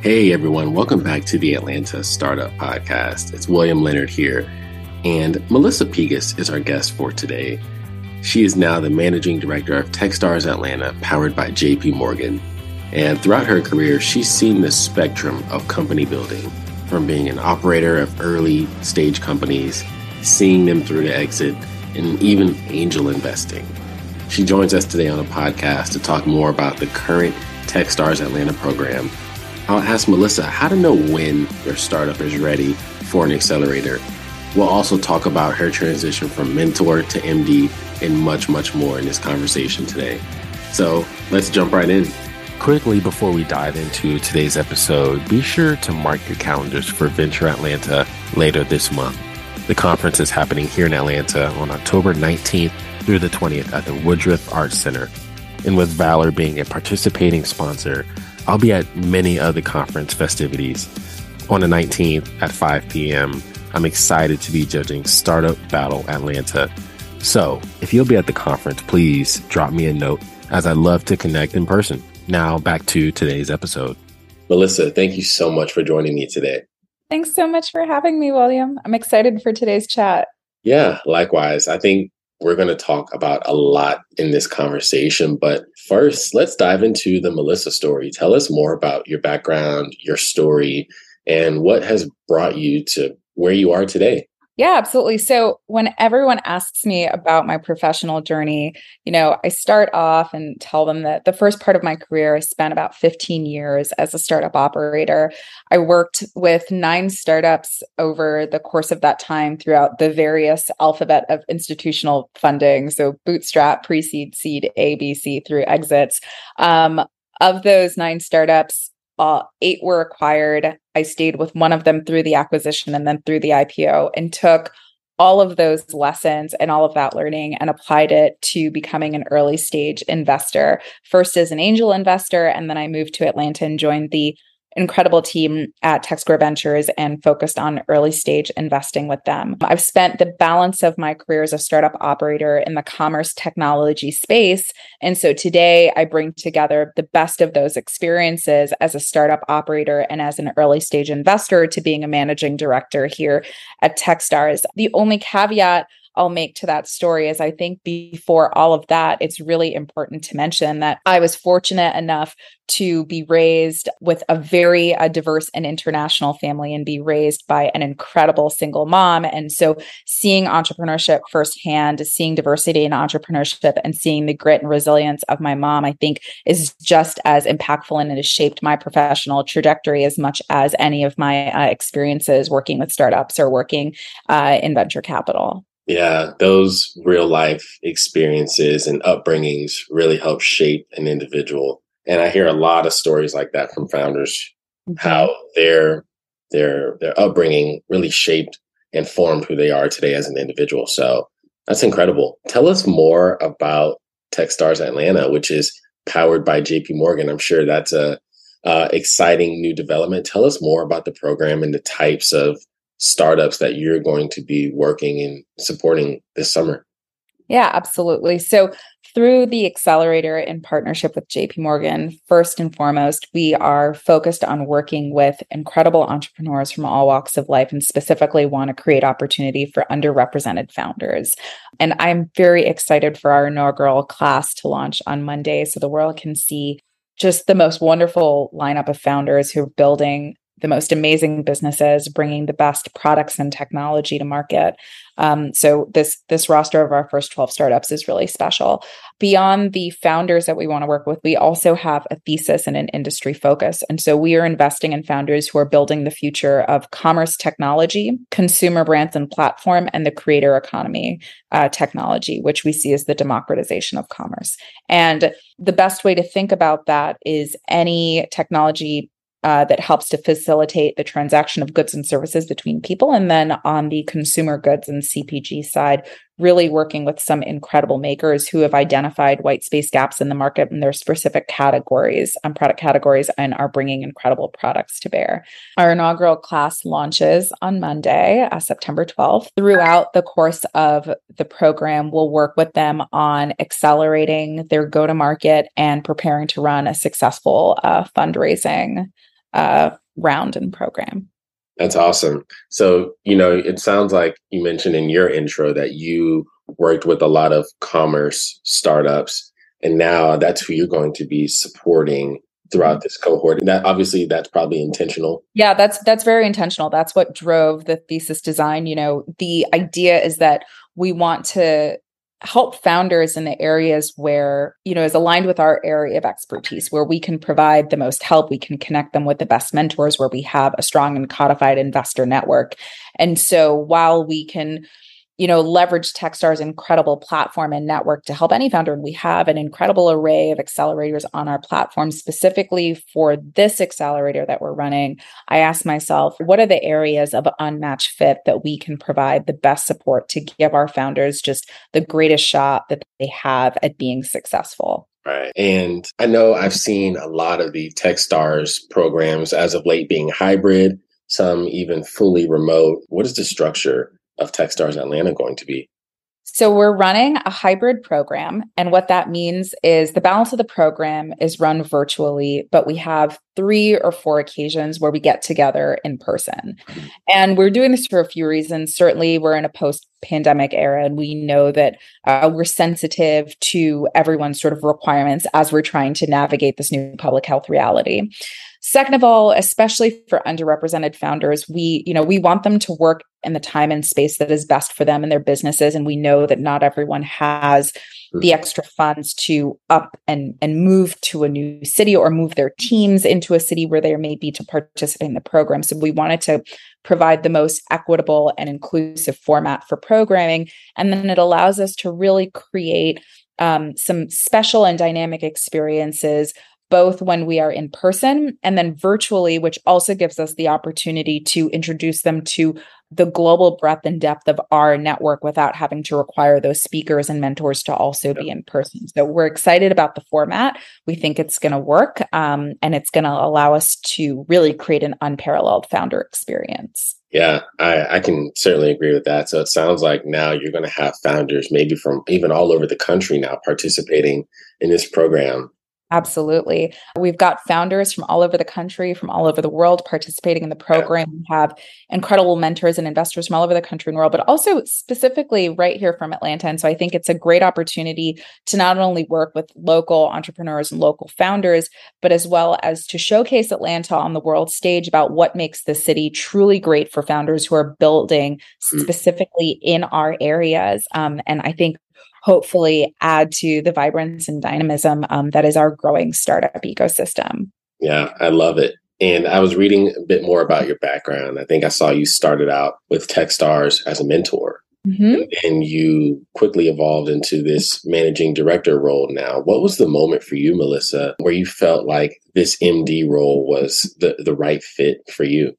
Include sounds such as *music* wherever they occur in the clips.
Hey everyone, welcome back to the Atlanta Startup Podcast. It's William Leonard here, and Melissa Pegus is our guest for today. She is now the managing director of Techstars Atlanta, powered by JP Morgan. And throughout her career, she's seen the spectrum of company building from being an operator of early stage companies, seeing them through to exit, and even angel investing. She joins us today on a podcast to talk more about the current Techstars Atlanta program. I'll ask Melissa how to know when your startup is ready for an accelerator. We'll also talk about her transition from mentor to MD and much, much more in this conversation today. So let's jump right in. Quickly, before we dive into today's episode, be sure to mark your calendars for Venture Atlanta later this month. The conference is happening here in Atlanta on October 19th through the 20th at the Woodruff Arts Center. And with Valor being a participating sponsor, I'll be at many of the conference festivities. On the 19th at 5 p.m., I'm excited to be judging Startup Battle Atlanta. So, if you'll be at the conference, please drop me a note as I love to connect in person. Now, back to today's episode. Melissa, thank you so much for joining me today. Thanks so much for having me, William. I'm excited for today's chat. Yeah, likewise. I think we're going to talk about a lot in this conversation. But first, let's dive into the Melissa story. Tell us more about your background, your story, and what has brought you to where you are today. Yeah, absolutely. So when everyone asks me about my professional journey, you know, I start off and tell them that the first part of my career, I spent about 15 years as a startup operator. I worked with nine startups over the course of that time throughout the various alphabet of institutional funding. So bootstrap, pre-seed, seed, A, B, C through exits. Um, of those nine startups, uh, eight were acquired. I stayed with one of them through the acquisition and then through the IPO and took all of those lessons and all of that learning and applied it to becoming an early stage investor. First as an angel investor, and then I moved to Atlanta and joined the incredible team at TechSquare Ventures and focused on early stage investing with them. I've spent the balance of my career as a startup operator in the commerce technology space. And so today I bring together the best of those experiences as a startup operator and as an early stage investor to being a managing director here at Techstars. The only caveat I'll make to that story is I think before all of that, it's really important to mention that I was fortunate enough to be raised with a very uh, diverse and international family and be raised by an incredible single mom. And so seeing entrepreneurship firsthand, seeing diversity in entrepreneurship and seeing the grit and resilience of my mom, I think is just as impactful and it has shaped my professional trajectory as much as any of my uh, experiences working with startups or working uh, in venture capital. Yeah, those real life experiences and upbringings really help shape an individual. And I hear a lot of stories like that from founders, mm-hmm. how their their their upbringing really shaped and formed who they are today as an individual. So that's incredible. Tell us more about Techstars Atlanta, which is powered by JP Morgan. I'm sure that's a uh, exciting new development. Tell us more about the program and the types of startups that you're going to be working and supporting this summer? Yeah, absolutely. So, through the accelerator in partnership with JP Morgan, first and foremost, we are focused on working with incredible entrepreneurs from all walks of life and specifically want to create opportunity for underrepresented founders. And I'm very excited for our inaugural class to launch on Monday so the world can see just the most wonderful lineup of founders who are building the most amazing businesses bringing the best products and technology to market. Um, so this this roster of our first 12 startups is really special. Beyond the founders that we want to work with we also have a thesis and an industry focus. And so we are investing in founders who are building the future of commerce technology consumer brands and platform and the creator economy uh, technology which we see as the democratization of commerce. And the best way to think about that is any technology uh, that helps to facilitate the transaction of goods and services between people. And then on the consumer goods and CPG side, really working with some incredible makers who have identified white space gaps in the market in their specific categories and um, product categories and are bringing incredible products to bear. Our inaugural class launches on Monday, uh, September 12th. Throughout the course of the program, we'll work with them on accelerating their go to market and preparing to run a successful uh, fundraising uh, round and program. That's awesome. So, you know, it sounds like you mentioned in your intro that you worked with a lot of commerce startups, and now that's who you're going to be supporting throughout mm-hmm. this cohort. And that obviously that's probably intentional. Yeah, that's that's very intentional. That's what drove the thesis design. You know, the idea is that we want to help founders in the areas where you know is aligned with our area of expertise where we can provide the most help. We can connect them with the best mentors where we have a strong and codified investor network. And so while we can you know, leverage Techstars' incredible platform and network to help any founder. And we have an incredible array of accelerators on our platform specifically for this accelerator that we're running. I asked myself, what are the areas of unmatched fit that we can provide the best support to give our founders just the greatest shot that they have at being successful? Right. And I know I've seen a lot of the Techstars programs as of late being hybrid, some even fully remote. What is the structure of Techstars Atlanta going to be? So we're running a hybrid program. And what that means is the balance of the program is run virtually, but we have three or four occasions where we get together in person. And we're doing this for a few reasons. Certainly, we're in a post pandemic era, and we know that uh, we're sensitive to everyone's sort of requirements as we're trying to navigate this new public health reality. Second of all, especially for underrepresented founders, we, you know, we want them to work in the time and space that is best for them and their businesses. And we know that not everyone has the extra funds to up and and move to a new city or move their teams into a city where they may be to participate in the program. So we wanted to provide the most equitable and inclusive format for programming. And then it allows us to really create um, some special and dynamic experiences both when we are in person and then virtually, which also gives us the opportunity to introduce them to the global breadth and depth of our network without having to require those speakers and mentors to also be in person. So we're excited about the format. We think it's going to work um, and it's going to allow us to really create an unparalleled founder experience. Yeah, I, I can certainly agree with that. So it sounds like now you're going to have founders maybe from even all over the country now participating in this program. Absolutely. We've got founders from all over the country, from all over the world participating in the program. We have incredible mentors and investors from all over the country and world, but also specifically right here from Atlanta. And so I think it's a great opportunity to not only work with local entrepreneurs and local founders, but as well as to showcase Atlanta on the world stage about what makes the city truly great for founders who are building hmm. specifically in our areas. Um, and I think hopefully add to the vibrance and dynamism um, that is our growing startup ecosystem. Yeah, I love it. And I was reading a bit more about your background. I think I saw you started out with Techstars as a mentor. Mm-hmm. And you quickly evolved into this managing director role now. What was the moment for you, Melissa, where you felt like this MD role was the, the right fit for you?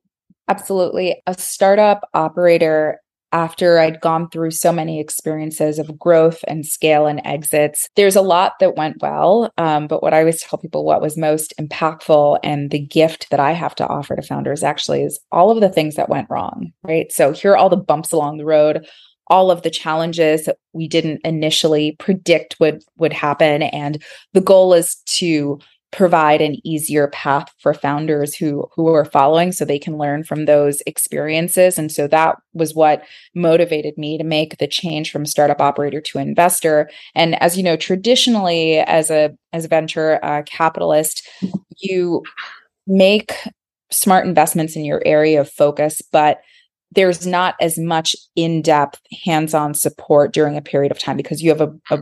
Absolutely. A startup operator after I'd gone through so many experiences of growth and scale and exits, there's a lot that went well. Um, but what I always tell people what was most impactful and the gift that I have to offer to founders actually is all of the things that went wrong, right? So here are all the bumps along the road, all of the challenges that we didn't initially predict would would happen and the goal is to provide an easier path for founders who who are following so they can learn from those experiences. And so that was what motivated me to make the change from startup operator to investor. And as you know traditionally as a as a venture uh, capitalist you make smart investments in your area of focus but there's not as much in-depth hands-on support during a period of time because you have a, a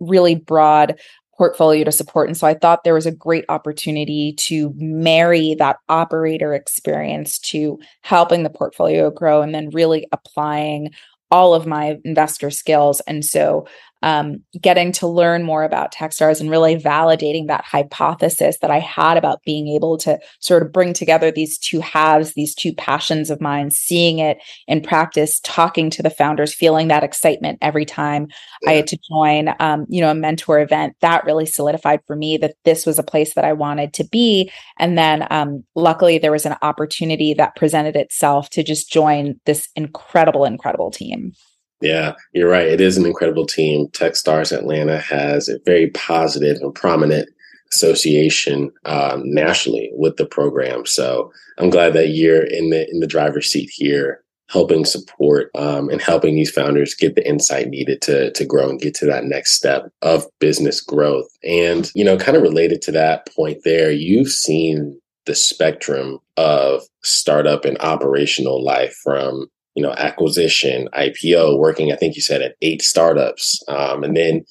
really broad portfolio to support. And so I thought there was a great opportunity to marry that operator experience to helping the portfolio grow and then really applying all of my investor skills. And so um, getting to learn more about Techstars and really validating that hypothesis that I had about being able to sort of bring together these two halves, these two passions of mine, seeing it in practice, talking to the founders, feeling that excitement every time yeah. I had to join, um, you know, a mentor event. That really solidified for me that this was a place that I wanted to be. And then, um, luckily, there was an opportunity that presented itself to just join this incredible, incredible team. Yeah, you're right. It is an incredible team. Techstars Atlanta has a very positive and prominent association um, nationally with the program. So I'm glad that you're in the in the driver's seat here, helping support um, and helping these founders get the insight needed to to grow and get to that next step of business growth. And you know, kind of related to that point there, you've seen the spectrum of startup and operational life from you know acquisition ipo working i think you said at eight startups um, and then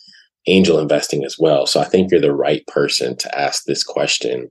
angel investing as well. So I think you're the right person to ask this question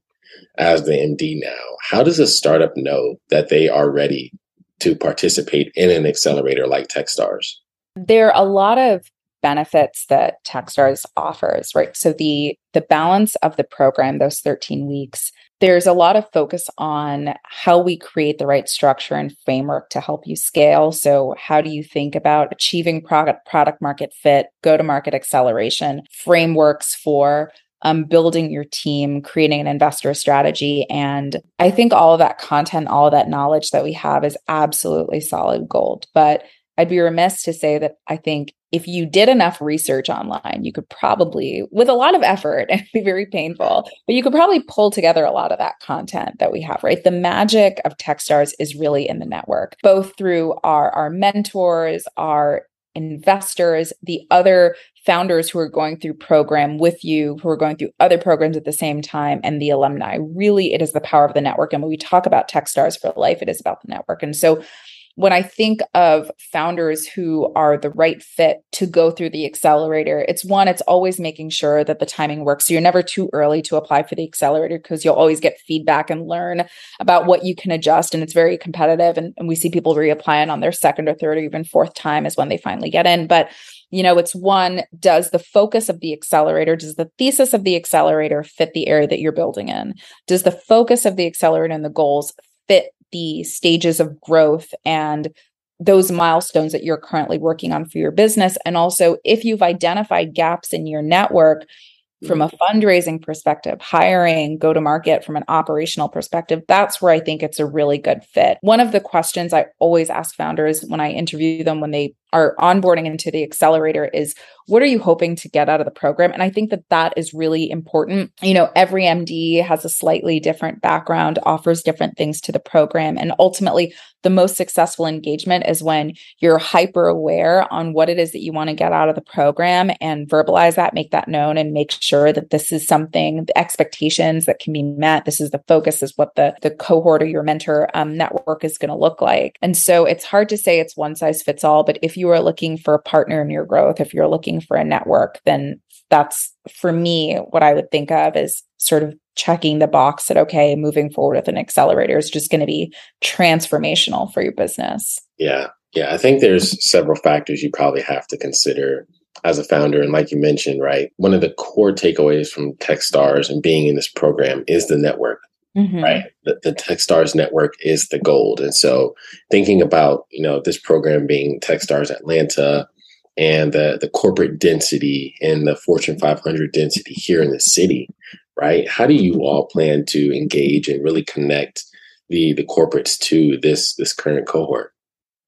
as the MD now. How does a startup know that they are ready to participate in an accelerator like Techstars? There are a lot of benefits that Techstars offers, right? So the the balance of the program, those 13 weeks, there's a lot of focus on how we create the right structure and framework to help you scale. So, how do you think about achieving product product market fit, go to market acceleration, frameworks for um, building your team, creating an investor strategy. And I think all of that content, all of that knowledge that we have is absolutely solid gold. But I'd be remiss to say that I think if you did enough research online, you could probably, with a lot of effort *laughs* and be very painful, but you could probably pull together a lot of that content that we have, right? The magic of Techstars is really in the network, both through our, our mentors, our investors, the other founders who are going through program with you, who are going through other programs at the same time, and the alumni. Really, it is the power of the network. And when we talk about Techstars for life, it is about the network. And so when I think of founders who are the right fit to go through the accelerator, it's one, it's always making sure that the timing works. So you're never too early to apply for the accelerator because you'll always get feedback and learn about what you can adjust. And it's very competitive. And, and we see people reapplying on their second or third or even fourth time is when they finally get in. But you know, it's one, does the focus of the accelerator, does the thesis of the accelerator fit the area that you're building in? Does the focus of the accelerator and the goals fit the stages of growth and those milestones that you're currently working on for your business. And also, if you've identified gaps in your network, from a mm-hmm. fundraising perspective, hiring, go to market from an operational perspective, that's where I think it's a really good fit. One of the questions I always ask founders when I interview them when they are onboarding into the accelerator is what are you hoping to get out of the program? And i think that that is really important. You know every md has a slightly different background offers different things to the program. And ultimately the most successful engagement is when you're hyper aware on what it is that you want to get out of the program and verbalize that make that known and make sure that this is something the expectations that can be met. This is the focus is what the the cohort or your mentor um, network is going to look like. And so it's hard to say it's one size fits all but if you are looking for a partner in your growth, if you're looking for a network, then that's for me what I would think of as sort of checking the box that okay, moving forward with an accelerator is just going to be transformational for your business. Yeah. Yeah, I think there's several factors you probably have to consider as a founder. And like you mentioned, right, one of the core takeaways from Techstars and being in this program is the network. Mm-hmm. Right. The, the Techstars network is the gold. And so thinking about, you know, this program being Techstars Atlanta and the, the corporate density and the Fortune 500 density here in the city, right? How do you all plan to engage and really connect the the corporates to this this current cohort?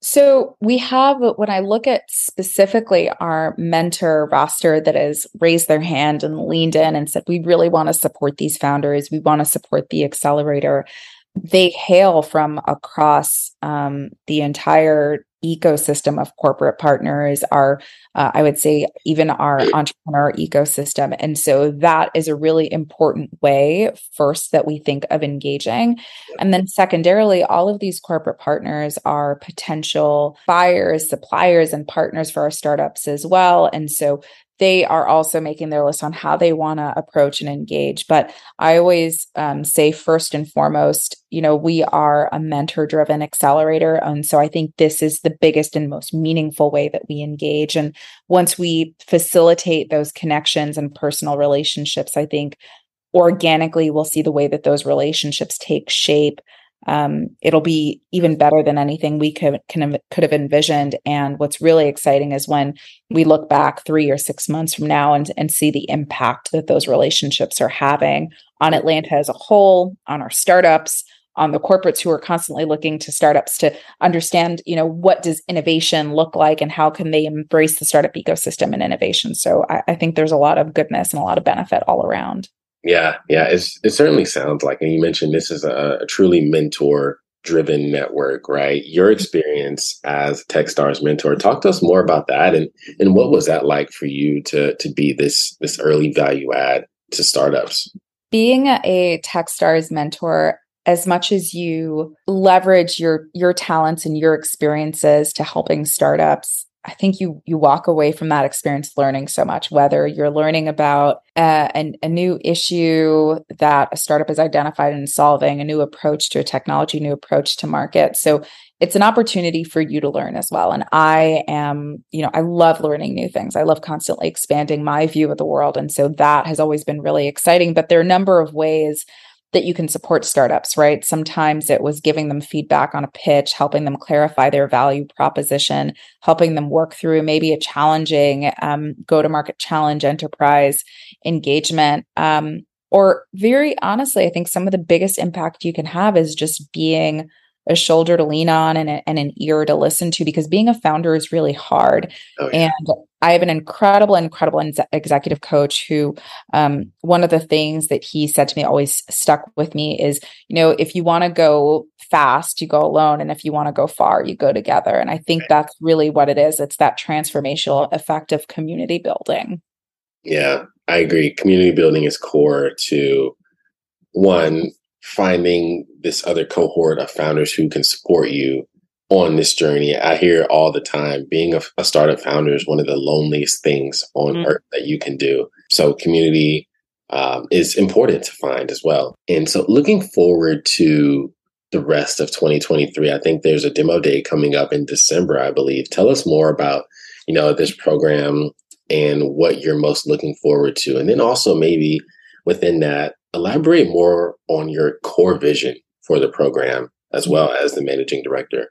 So we have, when I look at specifically our mentor roster that has raised their hand and leaned in and said, we really want to support these founders. We want to support the accelerator. They hail from across um, the entire ecosystem of corporate partners, our, uh, I would say, even our *clears throat* entrepreneur ecosystem. And so that is a really important way, first, that we think of engaging. And then, secondarily, all of these corporate partners are potential buyers, suppliers, and partners for our startups as well. And so they are also making their list on how they want to approach and engage. But I always um, say, first and foremost, you know, we are a mentor driven accelerator. And so I think this is the biggest and most meaningful way that we engage. And once we facilitate those connections and personal relationships, I think organically we'll see the way that those relationships take shape um, it'll be even better than anything we could can, could have envisioned. And what's really exciting is when we look back three or six months from now and, and see the impact that those relationships are having on Atlanta as a whole, on our startups, on the corporates who are constantly looking to startups to understand, you know, what does innovation look like and how can they embrace the startup ecosystem and innovation. So I, I think there's a lot of goodness and a lot of benefit all around. Yeah, yeah, it's, it certainly sounds like, and you mentioned this is a, a truly mentor driven network, right? Your mm-hmm. experience as Techstars mentor, talk to us more about that and and what was that like for you to to be this this early value add to startups? Being a Techstars mentor, as much as you leverage your your talents and your experiences to helping startups I think you you walk away from that experience learning so much. Whether you're learning about uh, an, a new issue that a startup is identified and solving, a new approach to a technology, new approach to market. So it's an opportunity for you to learn as well. And I am, you know, I love learning new things. I love constantly expanding my view of the world, and so that has always been really exciting. But there are a number of ways that you can support startups, right? Sometimes it was giving them feedback on a pitch, helping them clarify their value proposition, helping them work through maybe a challenging um, go to market challenge enterprise engagement. Um, or very honestly, I think some of the biggest impact you can have is just being a shoulder to lean on and, a, and an ear to listen to because being a founder is really hard. Oh, yeah. And I have an incredible, incredible executive coach who, um, one of the things that he said to me always stuck with me is, you know, if you want to go fast, you go alone. And if you want to go far, you go together. And I think that's really what it is. It's that transformational effect of community building. Yeah, I agree. Community building is core to one, finding this other cohort of founders who can support you on this journey. I hear all the time being a, a startup founder is one of the loneliest things on mm-hmm. earth that you can do. So, community um, is important to find as well. And so, looking forward to the rest of 2023, I think there's a demo day coming up in December, I believe. Tell us more about, you know, this program and what you're most looking forward to. And then also maybe within that, elaborate more on your core vision for the program as well as the managing director.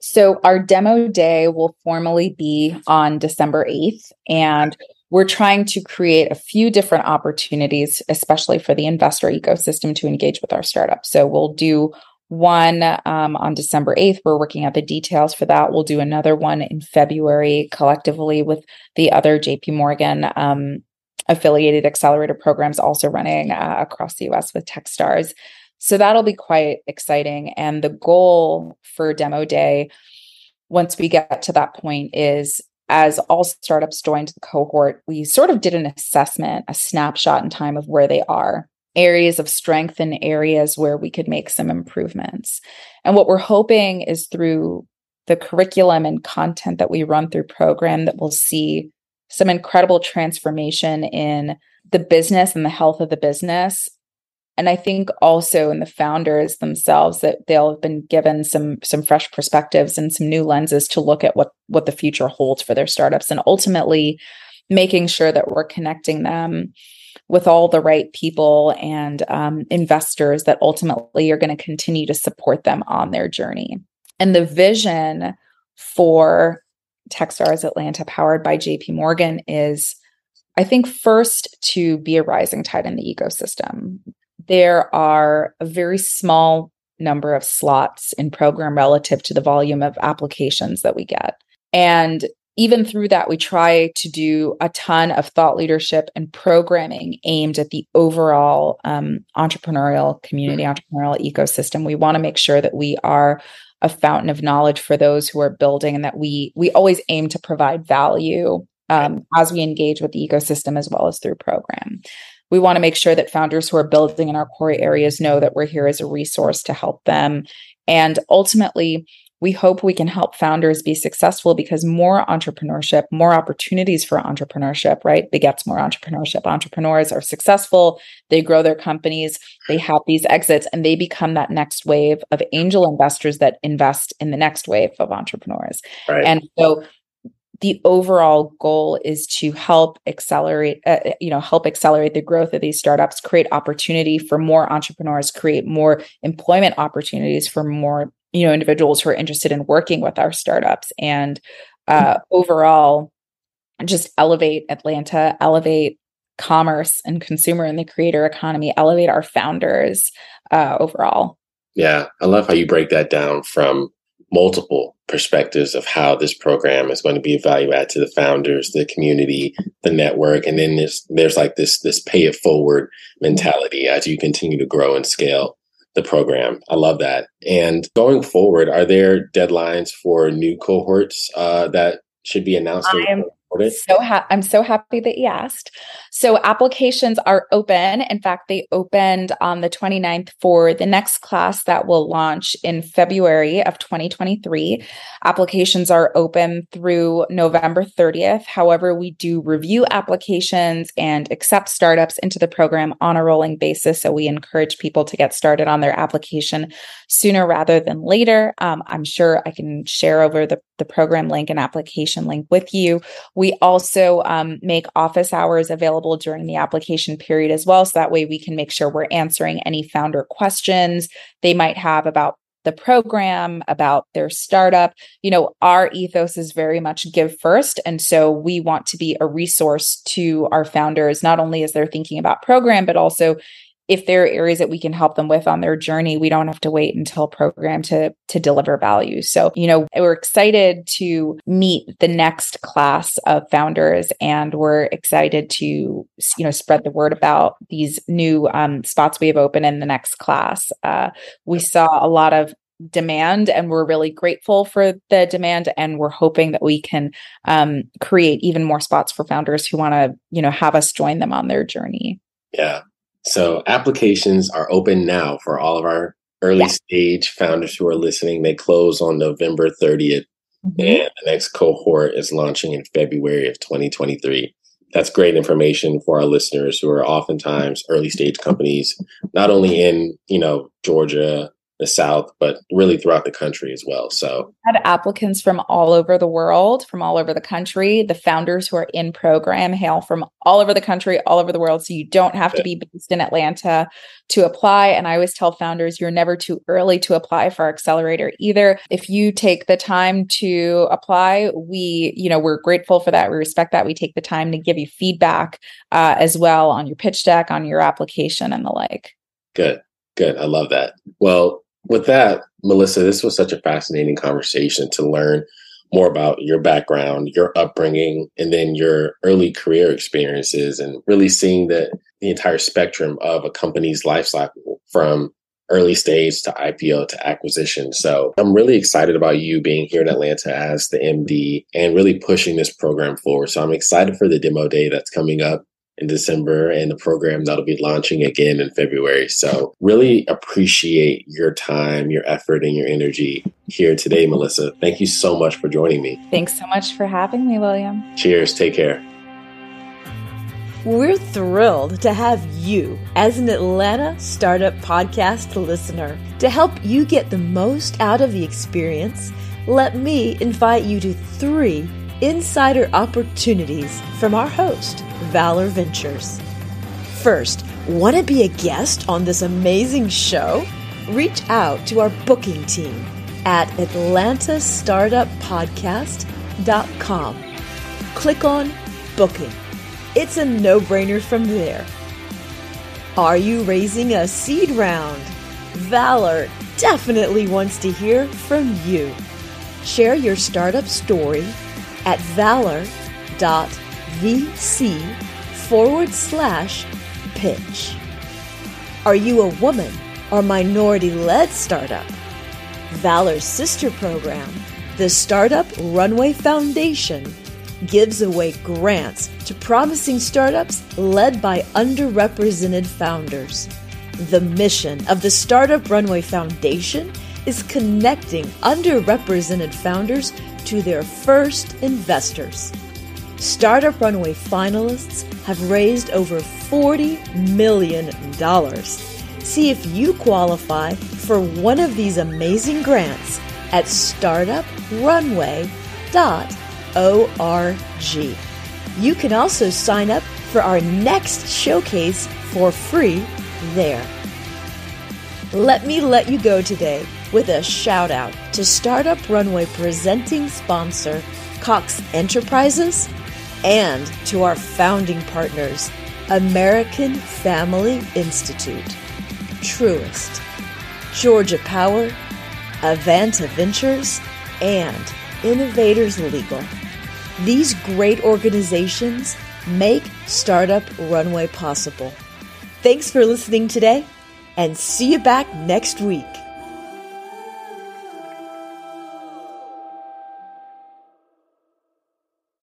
So, our demo day will formally be on December 8th, and we're trying to create a few different opportunities, especially for the investor ecosystem to engage with our startup. So, we'll do one um, on December 8th. We're working out the details for that. We'll do another one in February collectively with the other JP Morgan um, affiliated accelerator programs also running uh, across the US with Techstars. So that'll be quite exciting. And the goal for Demo Day, once we get to that point, is as all startups joined the cohort, we sort of did an assessment, a snapshot in time of where they are, areas of strength and areas where we could make some improvements. And what we're hoping is through the curriculum and content that we run through program that we'll see some incredible transformation in the business and the health of the business. And i think also in the founders themselves that they'll have been given some some fresh perspectives and some new lenses to look at what what the future holds for their startups and ultimately making sure that we're connecting them with all the right people and um, investors that ultimately are going to continue to support them on their journey. And the vision for techstars atlanta powered by jp morgan is I think first to be a rising tide in the ecosystem there are a very small number of slots in program relative to the volume of applications that we get. And even through that, we try to do a ton of thought leadership and programming aimed at the overall um, entrepreneurial community, entrepreneurial ecosystem. We want to make sure that we are a fountain of knowledge for those who are building, and that we we always aim to provide value um, as we engage with the ecosystem as well as through program we want to make sure that founders who are building in our core areas know that we're here as a resource to help them. And ultimately, we hope we can help founders be successful because more entrepreneurship, more opportunities for entrepreneurship, right, begets more entrepreneurship. Entrepreneurs are successful, they grow their companies, they have these exits, and they become that next wave of angel investors that invest in the next wave of entrepreneurs. Right. And so the overall goal is to help accelerate uh, uh, you know help accelerate the growth of these startups create opportunity for more entrepreneurs create more employment opportunities for more you know individuals who are interested in working with our startups and uh, overall just elevate atlanta elevate commerce and consumer and the creator economy elevate our founders uh, overall. Yeah i love how you break that down from multiple perspectives of how this program is going to be a value add to the founders, the community, the network, and then there's there's like this this pay it forward mentality as you continue to grow and scale the program. I love that. And going forward, are there deadlines for new cohorts uh, that should be announced? I am so ha- I'm so happy that you asked. So applications are open. In fact, they opened on the 29th for the next class that will launch in February of 2023. Applications are open through November 30th. However, we do review applications and accept startups into the program on a rolling basis. So we encourage people to get started on their application sooner rather than later. Um, I'm sure I can share over the, the program link and application link with you. We also um, make office hours available during the application period as well. So that way we can make sure we're answering any founder questions they might have about the program, about their startup. You know, our ethos is very much give first. And so we want to be a resource to our founders, not only as they're thinking about program, but also if there are areas that we can help them with on their journey, we don't have to wait until program to to deliver value. So, you know, we're excited to meet the next class of founders and we're excited to, you know, spread the word about these new um, spots we have open in the next class. Uh, we saw a lot of demand and we're really grateful for the demand and we're hoping that we can um, create even more spots for founders who want to you know have us join them on their journey yeah so applications are open now for all of our early yeah. stage founders who are listening. They close on November 30th, mm-hmm. and the next cohort is launching in February of 2023. That's great information for our listeners who are oftentimes early stage companies, not only in you know Georgia, the South, but really throughout the country as well. So, we had applicants from all over the world, from all over the country. The founders who are in program hail from all over the country, all over the world. So, you don't have to be based in Atlanta to apply. And I always tell founders, you're never too early to apply for our accelerator either. If you take the time to apply, we, you know, we're grateful for that. We respect that. We take the time to give you feedback uh, as well on your pitch deck, on your application, and the like. Good. Good. I love that. Well, with that, Melissa, this was such a fascinating conversation to learn more about your background, your upbringing, and then your early career experiences, and really seeing the, the entire spectrum of a company's life cycle from early stage to IPO to acquisition. So I'm really excited about you being here in Atlanta as the MD and really pushing this program forward. So I'm excited for the demo day that's coming up in December and the program that'll be launching again in February. So, really appreciate your time, your effort, and your energy here today, Melissa. Thank you so much for joining me. Thanks so much for having me, William. Cheers. Take care. We're thrilled to have you as an Atlanta Startup Podcast listener. To help you get the most out of the experience, let me invite you to three insider opportunities from our host, Valor Ventures. First, want to be a guest on this amazing show? Reach out to our booking team at atlantastartuppodcast.com. Click on Booking. It's a no brainer from there. Are you raising a seed round? Valor definitely wants to hear from you. Share your startup story at valor.vc forward slash pitch. Are you a woman or minority led startup? Valor's sister program, the Startup Runway Foundation, gives away grants to promising startups led by underrepresented founders. The mission of the Startup Runway Foundation is connecting underrepresented founders to their first investors. Startup Runway finalists have raised over $40 million. See if you qualify for one of these amazing grants at startuprunway.org. You can also sign up for our next showcase for free there. Let me let you go today with a shout out to Startup Runway presenting sponsor Cox Enterprises and to our founding partners, American Family Institute, Truist, Georgia Power, Avanta Ventures, and Innovators Legal. These great organizations make Startup Runway possible. Thanks for listening today and see you back next week.